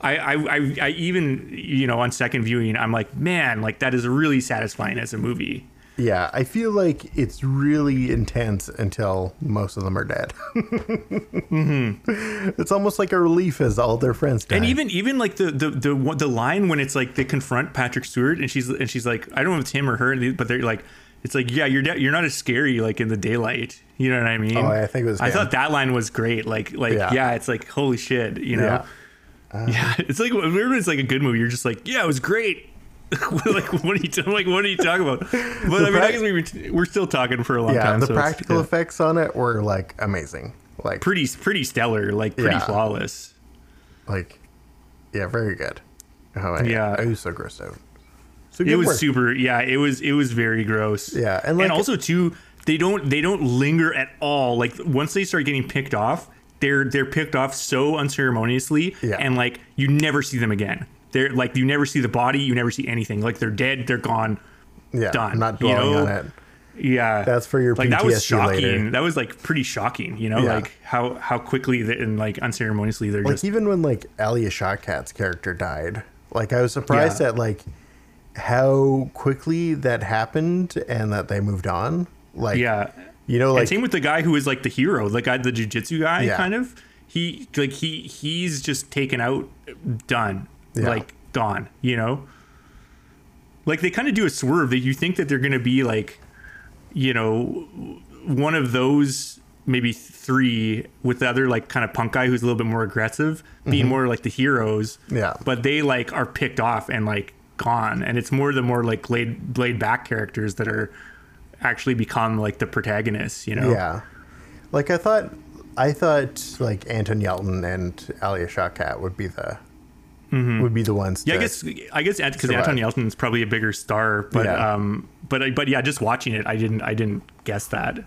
Speaker 1: I, I I I even you know on second viewing, I'm like, man, like that is really satisfying as a movie.
Speaker 3: Yeah, I feel like it's really intense until most of them are dead. Mm-hmm. It's almost like a relief as all their friends die.
Speaker 1: And even even like the the the the line when it's like they confront Patrick Stewart and she's and she's like I don't know if it's him or her, but they're like it's like yeah you're de- you're not as scary like in the daylight. You know what I mean?
Speaker 3: Oh, I think it was
Speaker 1: I thought that line was great. Like like
Speaker 3: Yeah.
Speaker 1: yeah, it's like holy shit. You know?
Speaker 3: Yeah.
Speaker 1: Uh, yeah, it's like whenever it's like a good movie, you're just like yeah, it was great. like what are you t- like what are you talking about? But I mean,
Speaker 3: prac-
Speaker 1: I guess we were, we're still talking for a long
Speaker 3: yeah,
Speaker 1: time.
Speaker 3: the
Speaker 1: so
Speaker 3: practical
Speaker 1: yeah.
Speaker 3: effects on it were like amazing. Like
Speaker 1: pretty pretty stellar, like pretty
Speaker 3: Yeah.
Speaker 1: flawless.
Speaker 3: like yeah, very good. Oh I,
Speaker 1: Yeah.
Speaker 3: I was so grossed out. So
Speaker 1: it was
Speaker 3: work.
Speaker 1: super yeah it was it was very gross
Speaker 3: Yeah, and,
Speaker 1: and, also too they don't they don't linger at all like once they start getting picked off they're they're picked off so unceremoniously
Speaker 3: Yeah.
Speaker 1: and like you never see them again they're like you never see the body you never see anything like they're dead they're gone
Speaker 3: Yeah,
Speaker 1: done,
Speaker 3: not
Speaker 1: you know?
Speaker 3: on it.
Speaker 1: yeah
Speaker 3: That's for your
Speaker 1: like that was shocking
Speaker 3: later.
Speaker 1: that was like pretty shocking you know
Speaker 3: Yeah.
Speaker 1: like how how quickly they, and like unceremoniously they're
Speaker 3: Like
Speaker 1: just
Speaker 3: even when like Alia Shawkat's character died, like I was surprised
Speaker 1: Yeah.
Speaker 3: at like how quickly that happened and that they moved on. Like
Speaker 1: yeah
Speaker 3: you know,
Speaker 1: and
Speaker 3: like
Speaker 1: same with the guy who is like the hero, the guy, the jujitsu guy,
Speaker 3: Yeah.
Speaker 1: kind of. He like he he's just taken out, done,
Speaker 3: Yeah.
Speaker 1: like gone. You know, like they kind of do a swerve that you think that they're gonna be like, you know, one of those maybe three with the other like kind of punk guy who's a little bit more aggressive, being more like the heroes.
Speaker 3: Mm-hmm. Yeah.
Speaker 1: but they like are picked off and like gone, and it's more the more like laid laid back characters that are actually become like the protagonists. You know.
Speaker 3: Yeah. Like I thought I thought like Anton Yelton and Alia Shawkat would be the would be the ones
Speaker 1: Mm-hmm. Yeah, I guess I guess because. Anton Yelchin's probably a bigger star, but
Speaker 3: Yeah.
Speaker 1: um, but but yeah, just watching it, I didn't I didn't guess that.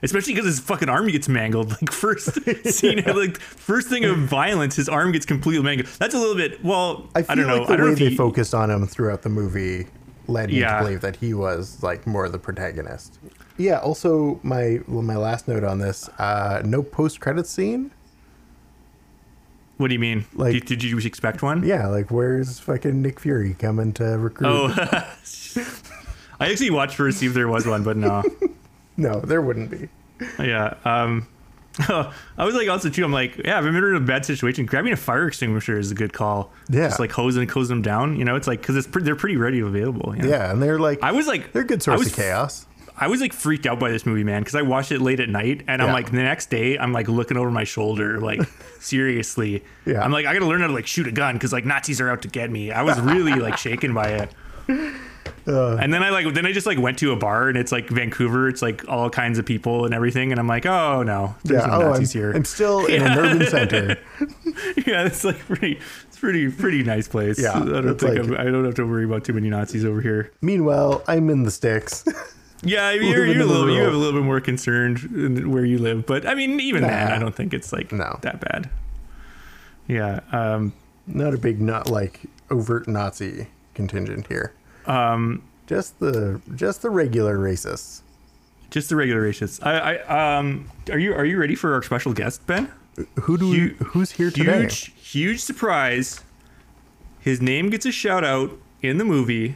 Speaker 1: Especially because his fucking arm gets mangled. Like first scene, like first thing of violence, his arm gets completely mangled. That's a little bit. Well,
Speaker 3: I
Speaker 1: I, don't know.
Speaker 3: like the
Speaker 1: I don't
Speaker 3: way
Speaker 1: know if
Speaker 3: they
Speaker 1: he,
Speaker 3: focused on him throughout the movie led me
Speaker 1: Yeah.
Speaker 3: to believe that he was like more the protagonist. Yeah. Also, my well, my last note on this: uh, no post credit scene.
Speaker 1: What do you mean?
Speaker 3: Like-
Speaker 1: did, did you expect one?
Speaker 3: Yeah, like where's fucking Nick Fury coming to recruit?
Speaker 1: Oh, I actually watched for to see if there was one, but no.
Speaker 3: No, there wouldn't be.
Speaker 1: Yeah. Um, I was like, also too. I'm like, yeah, if I'm in a bad situation, grabbing a fire extinguisher is a good call.
Speaker 3: Yeah.
Speaker 1: Just like hosing, hose them down. You know, it's like because it's pre- they're pretty ready available. you know?
Speaker 3: Yeah, and they're like
Speaker 1: I was like,
Speaker 3: they're a good source
Speaker 1: was,
Speaker 3: of chaos.
Speaker 1: I was like freaked out by this movie, man, because I watched it late at night, and I'm like, the next day, I'm like looking over my shoulder, like seriously.
Speaker 3: Yeah.
Speaker 1: I'm like, I gotta learn how to like shoot a gun because like Nazis are out to get me. I was really like shaken by it.
Speaker 3: Uh.
Speaker 1: and then I like then I just like went to a bar and it's like Vancouver, it's like all kinds of people and everything, and I'm like, oh no, there's
Speaker 3: Yeah,
Speaker 1: no
Speaker 3: oh, I'm,
Speaker 1: Nazis here.
Speaker 3: I'm still in an urban center.
Speaker 1: yeah, it's like pretty, it's pretty pretty nice place.
Speaker 3: Yeah,
Speaker 1: I don't think
Speaker 3: like-
Speaker 1: I'm, I don't have to worry about too many Nazis over here.
Speaker 3: Meanwhile, I'm in the sticks.
Speaker 1: Yeah, you're, you're a little, you have a little bit more concerned in where you live, but I mean, even then,
Speaker 3: Nah.
Speaker 1: I don't think it's like
Speaker 3: No.
Speaker 1: that bad. Yeah, um,
Speaker 3: Not a big not like overt Nazi contingent here.
Speaker 1: Um,
Speaker 3: Just the just the regular racists.
Speaker 1: just the regular racists. I, I, um, are you are you ready for our special guest, Ben?
Speaker 3: Who do we, who's here today?
Speaker 1: Huge, huge surprise. His name gets a shout out in the movie.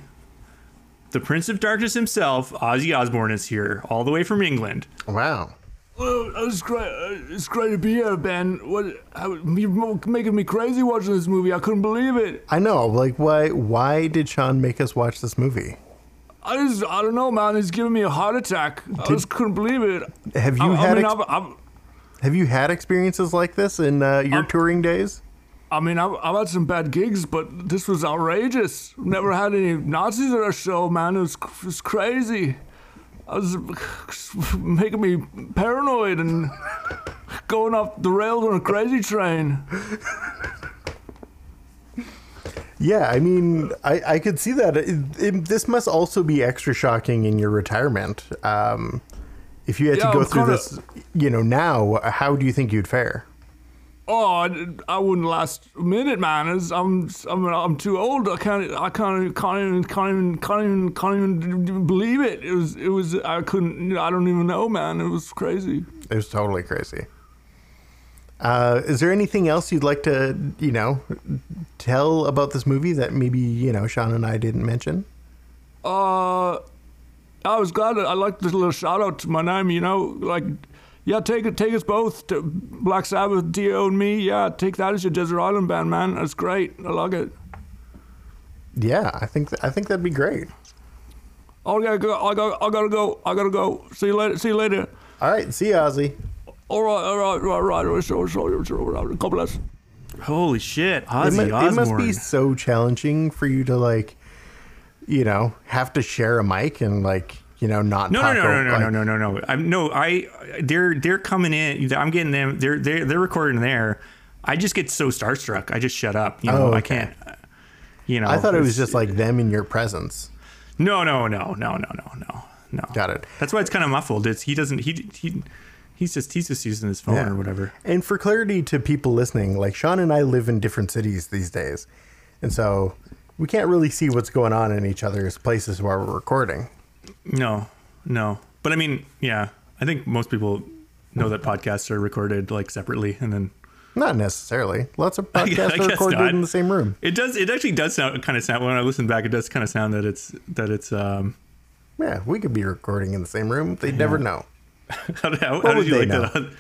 Speaker 1: The Prince of Darkness himself, Ozzy Osbourne, is here, all the way from England.
Speaker 3: Wow.
Speaker 4: Well, it's great. uh, It's great to be here, Ben. What? How, you're making me crazy watching this movie. I couldn't believe it.
Speaker 3: I know. Like, why? Why did Sean make us watch this movie?
Speaker 4: I just, I don't know, man. He's giving me a heart attack. I just couldn't believe it.
Speaker 3: Have you
Speaker 4: I,
Speaker 3: had
Speaker 4: I mean,
Speaker 3: ex-
Speaker 4: I've, I've,
Speaker 3: Have you had experiences like this in uh, your
Speaker 4: Um,
Speaker 3: touring days?
Speaker 4: I mean, I've, I've had some bad gigs, but this was outrageous. Never had any Nazis at our show, man. It was, it was crazy. I was making me paranoid and going off the rails on a crazy train.
Speaker 3: Yeah, I mean, I, I could see that. It, it, this must also be extra shocking in your retirement. Um, if you had
Speaker 4: Yeah,
Speaker 3: to go
Speaker 4: I'm
Speaker 3: through
Speaker 4: kinda-
Speaker 3: this, you know, now, how do you think you'd fare?
Speaker 4: Oh, I, I wouldn't last a minute, man. I'm, I'm, I'm too old. I can't, I can't, can't even, can't even, can't even, can't even believe it. It was, it was. I couldn't. I don't even know, man. It was crazy.
Speaker 3: It was totally crazy. Uh, is there anything else you'd like to, you know, tell about this movie that maybe you know Sean and I didn't mention?
Speaker 4: Uh, I was glad. I like this little shout out to my name. You know, like, yeah, take it, take us both to Black Sabbath, Dio, and me. Yeah, take that as your desert island band, man. That's great. I like it.
Speaker 3: Yeah, I think th- I think that'd be great.
Speaker 4: Oh, I gotta go. I got. I gotta go. I gotta go. See you later. See you later.
Speaker 3: All right, see you, Ozzy.
Speaker 4: All right. All right. All right. All right. So, so, so, God bless.
Speaker 1: Holy shit,
Speaker 3: It,
Speaker 1: Ozzy
Speaker 3: mu- it must be so challenging for you to like, you know, have to share a mic and like, you know, not
Speaker 1: No, no, no, no, no,
Speaker 3: like-
Speaker 1: no, no, no, no. I'm no, I. They're they're coming in. I'm getting them. They're they're they're recording there. I just get so starstruck. I just shut up. You know,
Speaker 3: Oh,
Speaker 1: I can't. You know,
Speaker 3: I thought it was just like them in your presence.
Speaker 1: no, no, no, no, no, no, no, no.
Speaker 3: Got it.
Speaker 1: That's why it's kind of muffled. It's he doesn't he he. He's just he's just using his phone
Speaker 3: Yeah.
Speaker 1: or whatever.
Speaker 3: And for clarity to people listening, like Sean and I live in different cities these days. And so we can't really see what's going on in each other's places while we're recording.
Speaker 1: No, no. But I mean, yeah. I think most people know that podcasts are recorded like separately, and then
Speaker 3: Not necessarily. Lots of podcasts are recorded
Speaker 1: not.
Speaker 3: in the same room.
Speaker 1: it does. It actually does sound kind of sound when I listen back. It does kind of sound that it's that it's um.
Speaker 3: Yeah, we could be recording in the same room. They'd never know.
Speaker 1: How, how, how did you like
Speaker 3: know?
Speaker 1: that?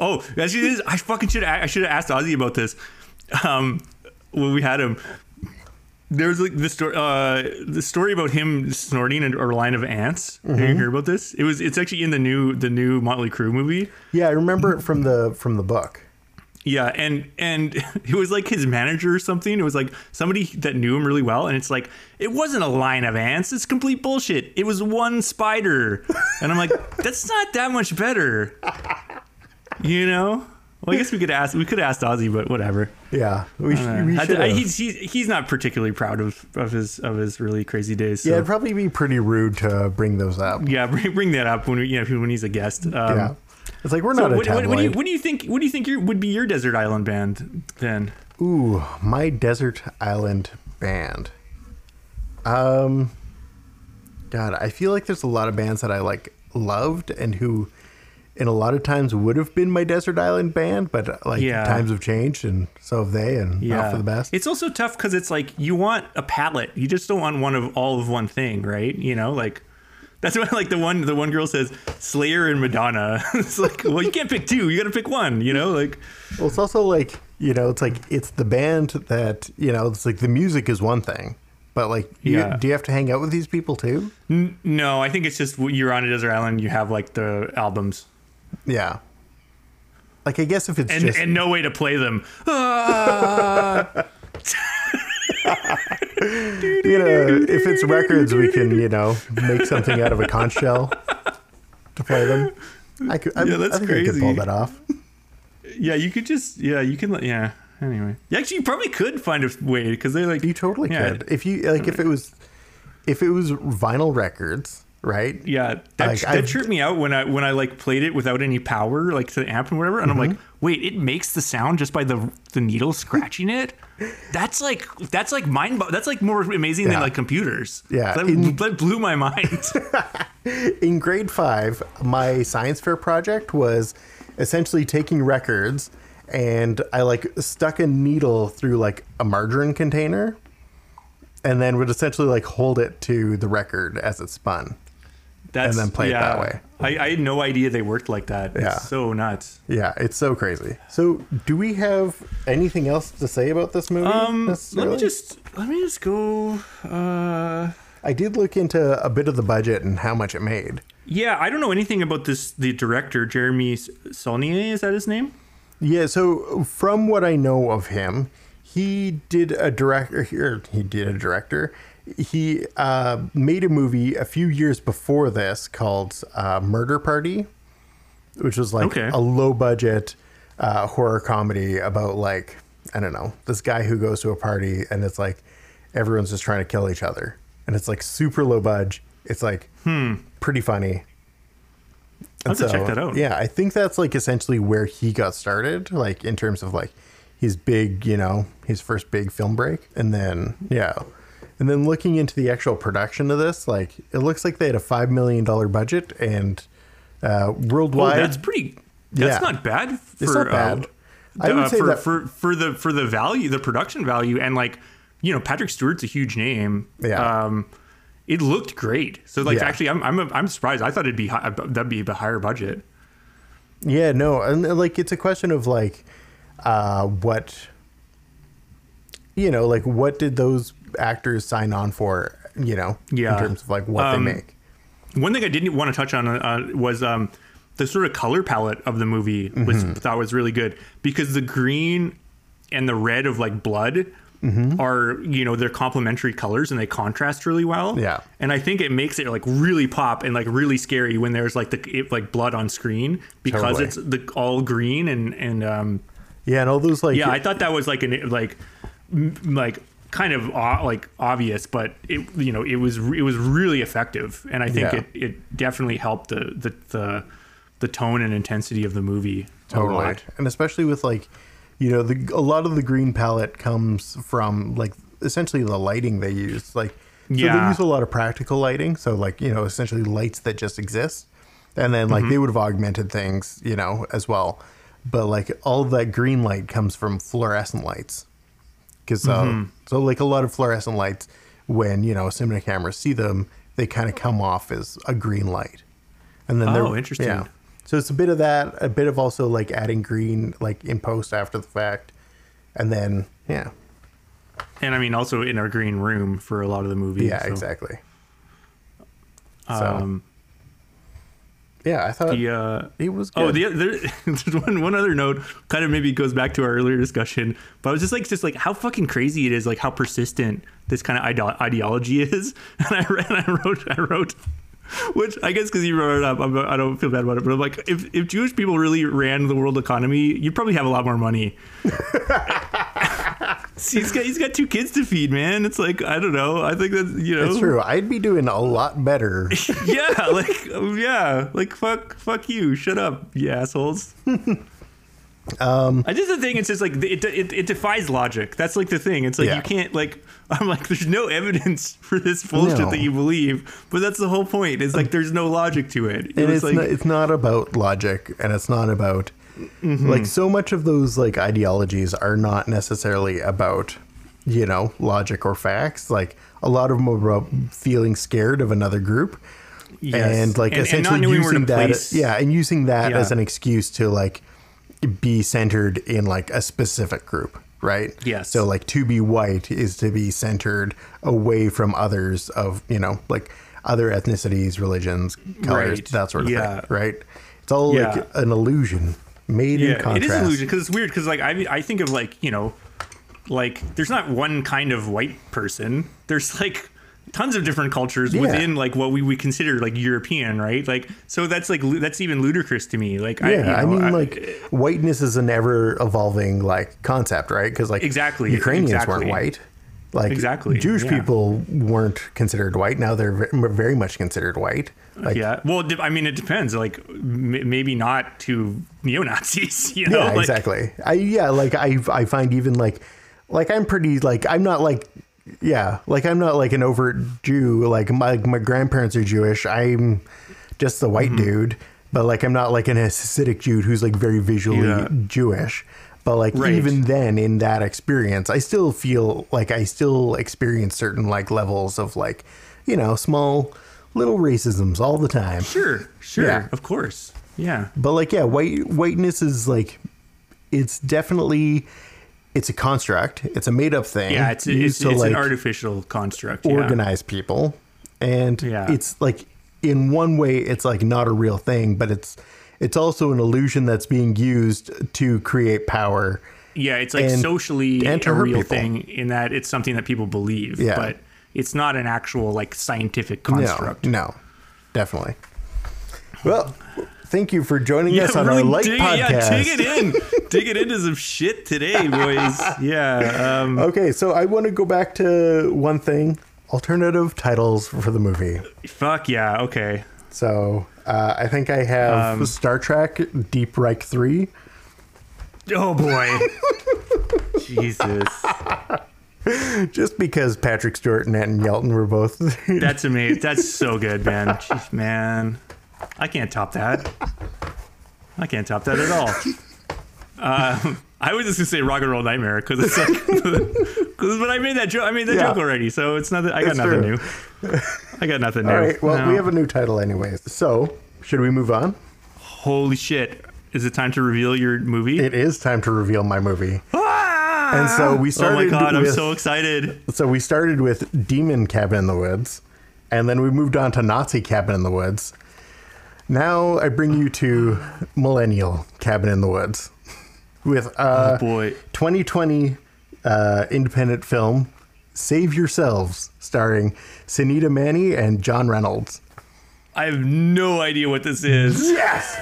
Speaker 1: Oh, actually, this, I fucking should. I should have asked Ozzy about this. Um, when we had him, there was like the story. Uh, the story about him snorting a, a line of ants. Did
Speaker 3: Mm-hmm.
Speaker 1: you hear about this? It was. It's actually in the new the new Motley Crue movie.
Speaker 3: Yeah, I remember it from the from the book.
Speaker 1: Yeah, and and it was like his manager or something. It was like somebody that knew him really well, and it's like it wasn't a line of ants. It's complete bullshit. It was one spider, and I'm like, that's not that much better. You know? Well, I guess we could ask. We could ask Ozzy, but whatever.
Speaker 3: Yeah, we, sh- we should.
Speaker 1: He's, he's he's not particularly proud of, of his of his really crazy days. So.
Speaker 3: yeah, it'd probably be pretty rude to bring those up.
Speaker 1: yeah. Bring, bring that up when we, you know when he's a guest. Um,
Speaker 3: yeah, it's like we're
Speaker 1: So
Speaker 3: not a
Speaker 1: what, what, what do you what do you think? What do you think your, would be your desert island band then?
Speaker 3: Ooh, my desert island band. Um, God, I feel like there's a lot of bands that I like loved and who, and a lot of times would have been my desert island band, but like
Speaker 1: Yeah.
Speaker 3: times have changed and so have they, and not for the best.
Speaker 1: It's also tough because it's like you want a palette. You just don't want one of all of one thing, right? You know, like that's why like the one the one girl says Slayer and Madonna. it's like, well, you can't pick two. You got to pick one. You know, like
Speaker 3: Well, it's also like you know, it's like it's the band that you know. It's like the music is one thing, but like, you, do you have to hang out with these people too?
Speaker 1: n- no. I think it's just you're on a desert island. You have like the albums
Speaker 3: Yeah. Like I guess if it's
Speaker 1: and
Speaker 3: just
Speaker 1: and no way to play them. Ah!
Speaker 3: you know, if it's records, we can you know make something out of a conch shell to play them. I could. I,
Speaker 1: Yeah, that's
Speaker 3: I think I could pull
Speaker 1: crazy.
Speaker 3: that off.
Speaker 1: yeah, you could just yeah, you can yeah. Anyway, actually, you probably could find a way because they like
Speaker 3: You totally
Speaker 1: yeah,
Speaker 3: could if you like. If it was, if it was vinyl records, right?
Speaker 1: Yeah, that,
Speaker 3: Like,
Speaker 1: that tripped me out when I when I like played it without any power, like to the amp and whatever. And I'm like,
Speaker 3: Mm-hmm.
Speaker 1: wait, it makes the sound just by the the needle scratching it. That's like that's like mind. That's like more amazing
Speaker 3: Yeah.
Speaker 1: than like computers.
Speaker 3: Yeah,
Speaker 1: that,
Speaker 3: in-
Speaker 1: that blew my mind.
Speaker 3: in grade five, my science fair project was essentially taking records and I like stuck a needle through like a margarine container and then would essentially like hold it to the record as it spun.
Speaker 1: That's,
Speaker 3: then play it that way.
Speaker 1: I, I had no idea they worked like that.
Speaker 3: Yeah.
Speaker 1: It's so nuts.
Speaker 3: Yeah, it's so crazy. So, do we have anything else to say about this movie?
Speaker 1: Um, let me just let me just go. Uh,
Speaker 3: I did look into a bit of the budget and how much it made.
Speaker 1: yeah, I don't know anything about this. The director Jeremy Saulnier is that his name?
Speaker 3: Yeah, so from what I know of him, he did a director here. He did a director. He uh, made a movie a few years before this called uh, Murder Party, which was like
Speaker 1: Okay.
Speaker 3: a low budget uh, horror comedy about like I don't know this guy who goes to a party and it's like everyone's just trying to kill each other, and it's like super low budget. It's like pretty funny.
Speaker 1: I'll have to check that out.
Speaker 3: Yeah, I think that's like essentially where he got started, like in terms of like his big, you know, his first big film break. And then, yeah. And then looking into the actual production of this, like it looks like they had a $5 million budget and uh,
Speaker 1: Oh,
Speaker 3: worldwide.
Speaker 1: that's pretty. That's
Speaker 3: Yeah.
Speaker 1: not bad. For,
Speaker 3: It's not bad.
Speaker 1: Uh,
Speaker 3: I would
Speaker 1: uh,
Speaker 3: say
Speaker 1: for,
Speaker 3: that-
Speaker 1: for for the for the value, the production value, and like you know, Patrick Stewart's a huge name.
Speaker 3: Yeah.
Speaker 1: Um, it looked great. So like,
Speaker 3: Yeah.
Speaker 1: actually, I'm I'm I'm surprised. I thought it'd be high, that'd be a higher budget.
Speaker 3: Yeah, no, and uh, like it's a question of like uh what you know, like what did those actors sign on for, you know,
Speaker 1: Yeah.
Speaker 3: in terms of like what
Speaker 1: Um,
Speaker 3: they make.
Speaker 1: One thing I didn't want to touch on uh, was um, the sort of color palette of the movie was
Speaker 3: Mm-hmm.
Speaker 1: thought was really good because the green and the red of like blood
Speaker 3: Mm-hmm.
Speaker 1: are you know they're complementary colors and they contrast really well.
Speaker 3: Yeah.
Speaker 1: and I think it makes it like really pop and like really scary when there's like the it, like blood on screen because
Speaker 3: Totally.
Speaker 1: it's the all green and and um,
Speaker 3: Yeah, and all those like
Speaker 1: yeah, I thought that was like an like like kind of like obvious, but it you know it was it was really effective, and I think
Speaker 3: Yeah.
Speaker 1: it it definitely helped the the the, the tone and intensity of the movie a
Speaker 3: totally.
Speaker 1: lot.
Speaker 3: and especially with like you know the a lot of the green palette comes from like essentially the lighting they use. Like so they use a lot of practical lighting. So like you know essentially lights that just exist. And then
Speaker 1: Mm-hmm.
Speaker 3: like they would have augmented things you know as well. But like all of that green light comes from fluorescent lights because so,
Speaker 1: Mm-hmm.
Speaker 3: so like a lot of fluorescent lights when you know cinema cameras see them they kind of come off as a green light and then
Speaker 1: Oh,
Speaker 3: they're
Speaker 1: interesting.
Speaker 3: yeah so it's a bit of that, a bit of also like adding green like in post after the fact, and then yeah,
Speaker 1: And I mean, also in our green room for a lot of the movie.
Speaker 3: yeah,
Speaker 1: so,
Speaker 3: exactly. So
Speaker 1: Um,
Speaker 3: yeah, I thought
Speaker 1: the uh,
Speaker 3: it was. Good.
Speaker 1: Oh, the other, there's one one other note, kind of maybe goes back to our earlier discussion, but I was just like, just like how fucking crazy it is, like how persistent this kind of ide- ideology is. And I read, and I wrote, I wrote, which I guess because you brought it up, I'm, I don't feel bad about it, but I'm like, if if Jewish people really ran the world economy, you'd probably have a lot more money. See, he's got he's got two kids to feed, man. It's like I don't know. I think that's you know,
Speaker 3: it's true. I'd be doing a lot better.
Speaker 1: yeah, like yeah, like fuck, fuck you, shut up, you assholes. um, I just the thing. It's just like it, it, it defies logic. That's like the thing. It's like
Speaker 3: Yeah.
Speaker 1: you can't like. I'm like, there's no evidence for this bullshit
Speaker 3: No.
Speaker 1: that you believe, but that's the whole point. It's like there's no logic to it.
Speaker 3: it's
Speaker 1: like
Speaker 3: not, it's not about logic, and it's not about
Speaker 1: Mm-hmm.
Speaker 3: like so much of those like ideologies are not necessarily about you know logic or facts. Like a lot of them are about feeling scared of another group.
Speaker 1: Yes.
Speaker 3: and like
Speaker 1: And- and
Speaker 3: essentially
Speaker 1: not knowing where to
Speaker 3: using that yeah and using that
Speaker 1: Yeah.
Speaker 3: as an excuse to like be centered in like a specific group right
Speaker 1: Yes.
Speaker 3: so like to be white is to be centered away from others of you know like other ethnicities religions colors
Speaker 1: Right.
Speaker 3: that sort of
Speaker 1: Yeah.
Speaker 3: thing right it's all
Speaker 1: Yeah.
Speaker 3: like an illusion made in
Speaker 1: yeah, it
Speaker 3: contrast
Speaker 1: is an illusion because it's weird. Because like I I think of like you know, like there's not one kind of white person. There's like tons of different cultures
Speaker 3: Yeah.
Speaker 1: within like what we would consider like European, right? Like so that's like that's even ludicrous to me. Like I,
Speaker 3: yeah,
Speaker 1: you
Speaker 3: I,
Speaker 1: know,
Speaker 3: mean, like whiteness is an ever evolving like concept, right? Because like
Speaker 1: Exactly,
Speaker 3: Ukrainians
Speaker 1: exactly.
Speaker 3: weren't white. Like
Speaker 1: Exactly,
Speaker 3: Jewish
Speaker 1: yeah.
Speaker 3: people weren't considered white. Now they're very much considered white. Like,
Speaker 1: yeah. Well, I mean, it depends. Like m- maybe not to neo Nazis. You know,
Speaker 3: yeah,
Speaker 1: like,
Speaker 3: exactly. I yeah, like I I find even like like I'm pretty like I'm not like yeah, like I'm not like an overt Jew. Like my my grandparents are Jewish. I'm just the
Speaker 1: Mm-hmm.
Speaker 3: white dude, but like I'm not like an Hasidic Jew who's like very visually
Speaker 1: Yeah.
Speaker 3: Jewish. But like
Speaker 1: Right.
Speaker 3: even then in that experience, I still feel like I still experience certain like levels of like, you know, small little racisms all the time.
Speaker 1: Sure, sure,
Speaker 3: Yeah.
Speaker 1: of course. Yeah.
Speaker 3: But like, yeah, white whiteness is like, it's definitely, it's a construct. It's a made up thing.
Speaker 1: Yeah, it's, it's, it's an artificial construct. yeah.
Speaker 3: organize people, and
Speaker 1: Yeah.
Speaker 3: it's like in one way, it's like not a real thing, but it's it's also an illusion that's being used to create power.
Speaker 1: Yeah, it's like
Speaker 3: and-
Speaker 1: socially
Speaker 3: and
Speaker 1: a real
Speaker 3: people.
Speaker 1: thing in that it's something that people believe,
Speaker 3: Yeah.
Speaker 1: but it's not an actual like scientific construct.
Speaker 3: No, no, definitely. Well, thank you for joining
Speaker 1: Yeah,
Speaker 3: us on
Speaker 1: really
Speaker 3: our light
Speaker 1: dig,
Speaker 3: podcast.
Speaker 1: yeah, dig it in, dig it into some shit today, boys. Yeah, um,
Speaker 3: Okay, so I want to go back to one thing: alternative titles for the movie.
Speaker 1: fuck yeah, okay.
Speaker 3: So uh, I think I have
Speaker 1: Um,
Speaker 3: Star Trek Deep Reich Three.
Speaker 1: Oh boy, Jesus,
Speaker 3: Just because Patrick Stewart and Anton Yelchin were both
Speaker 1: that's amazing. That's so good, man. Jeez, man, I can't top that. I can't top that at all. Uh, I was just gonna say Rock and Roll Nightmare because it's like, because but I made that joke. I made that
Speaker 3: Yeah.
Speaker 1: joke already, so it's nothing. I got
Speaker 3: It's
Speaker 1: nothing
Speaker 3: true.
Speaker 1: new. I got nothing new.
Speaker 3: All right. Well,
Speaker 1: No.
Speaker 3: we have a new title, anyways. So, should we move on?
Speaker 1: Holy shit! Is it time to reveal your movie?
Speaker 3: It is time to reveal my movie.
Speaker 1: Ah!
Speaker 3: And so we started.
Speaker 1: Oh my god! I'm
Speaker 3: with-
Speaker 1: so excited.
Speaker 3: So we started with Demon Cabin in the Woods, and then we moved on to Nazi Cabin in the Woods. Now I bring you to Millennial Cabin in the Woods, with uh,
Speaker 1: oh boy.
Speaker 3: 2020 uh, independent film Save Yourselves, starring Sunita Mani and John Reynolds.
Speaker 1: I have no idea what this is.
Speaker 3: Yes.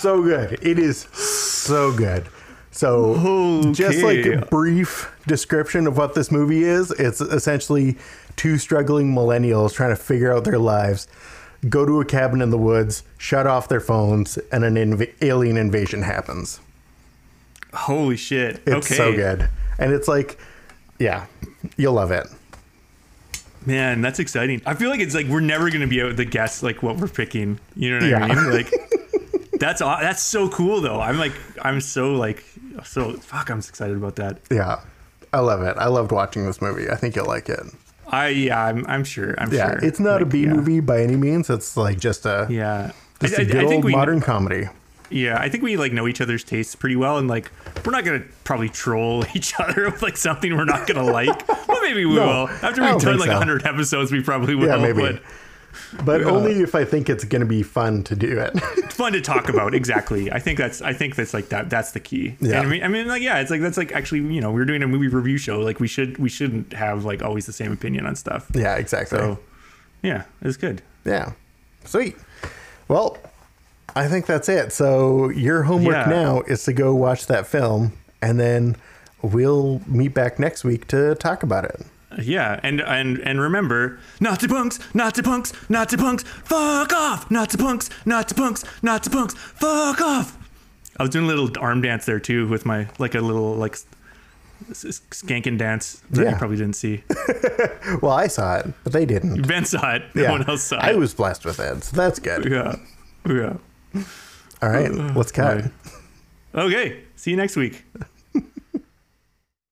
Speaker 3: so good. It is so good. So, just like a brief description of what this movie is, it's essentially two struggling millennials trying to figure out their lives, go to a cabin in the woods, shut off their phones, and an inv- alien invasion happens.
Speaker 1: Holy shit.
Speaker 3: It's
Speaker 1: okay.
Speaker 3: so good. And it's like, yeah, you'll love it.
Speaker 1: Man, that's exciting. I feel like it's like we're never gonna be able to guess like what we're picking. You know what
Speaker 3: Yeah.
Speaker 1: I mean? Like that's that's so cool though. I'm like I'm so like so fuck. I'm excited about that.
Speaker 3: Yeah. I love it. I loved watching this movie. I think you'll like it.
Speaker 1: I yeah. I'm I'm sure. I'm
Speaker 3: Yeah,
Speaker 1: sure.
Speaker 3: it's not a
Speaker 1: Like,
Speaker 3: B
Speaker 1: yeah.
Speaker 3: movie by any means. It's like just a
Speaker 1: Yeah.
Speaker 3: just
Speaker 1: I-
Speaker 3: a
Speaker 1: I-
Speaker 3: good
Speaker 1: I think
Speaker 3: old
Speaker 1: we-
Speaker 3: modern comedy.
Speaker 1: Yeah, I think we like know each other's tastes pretty well, and like we're not gonna probably troll each other with like something we're not gonna like. Well, maybe we
Speaker 3: No,
Speaker 1: will. After we've done like
Speaker 3: so.
Speaker 1: hundred episodes, we probably will.
Speaker 3: Yeah, maybe.
Speaker 1: But
Speaker 3: But only if I think it's to be fun to do it.
Speaker 1: fun to talk about. Exactly. I think that's. I think that's like that. That's the key.
Speaker 3: Yeah.
Speaker 1: And I mean, I mean, like, yeah, it's like that's like actually, you know, we're doing a movie review show. Like, we should we shouldn't have like always the same opinion on stuff.
Speaker 3: yeah, exactly.
Speaker 1: So, yeah, it's good.
Speaker 3: yeah. Sweet. Well, I think that's it. So your homework
Speaker 1: Yeah.
Speaker 3: now is to go watch that film and then we'll meet back next week to talk about it.
Speaker 1: Yeah, and and and remember, Nazi punks, Nazi punks, Nazi punks, fuck off, Nazi punks, Nazi punks, Nazi punks, fuck off. I was doing a little arm dance there too with my like a little like skanking dance that
Speaker 3: Yeah.
Speaker 1: you probably didn't see.
Speaker 3: Well, I saw it, but they didn't.
Speaker 1: Ben saw it. No
Speaker 3: Yeah.
Speaker 1: one else saw it.
Speaker 3: I was blessed with it, so that's good.
Speaker 1: Yeah. Yeah.
Speaker 3: All right, let's cut.
Speaker 1: Right. Okay. See you next week.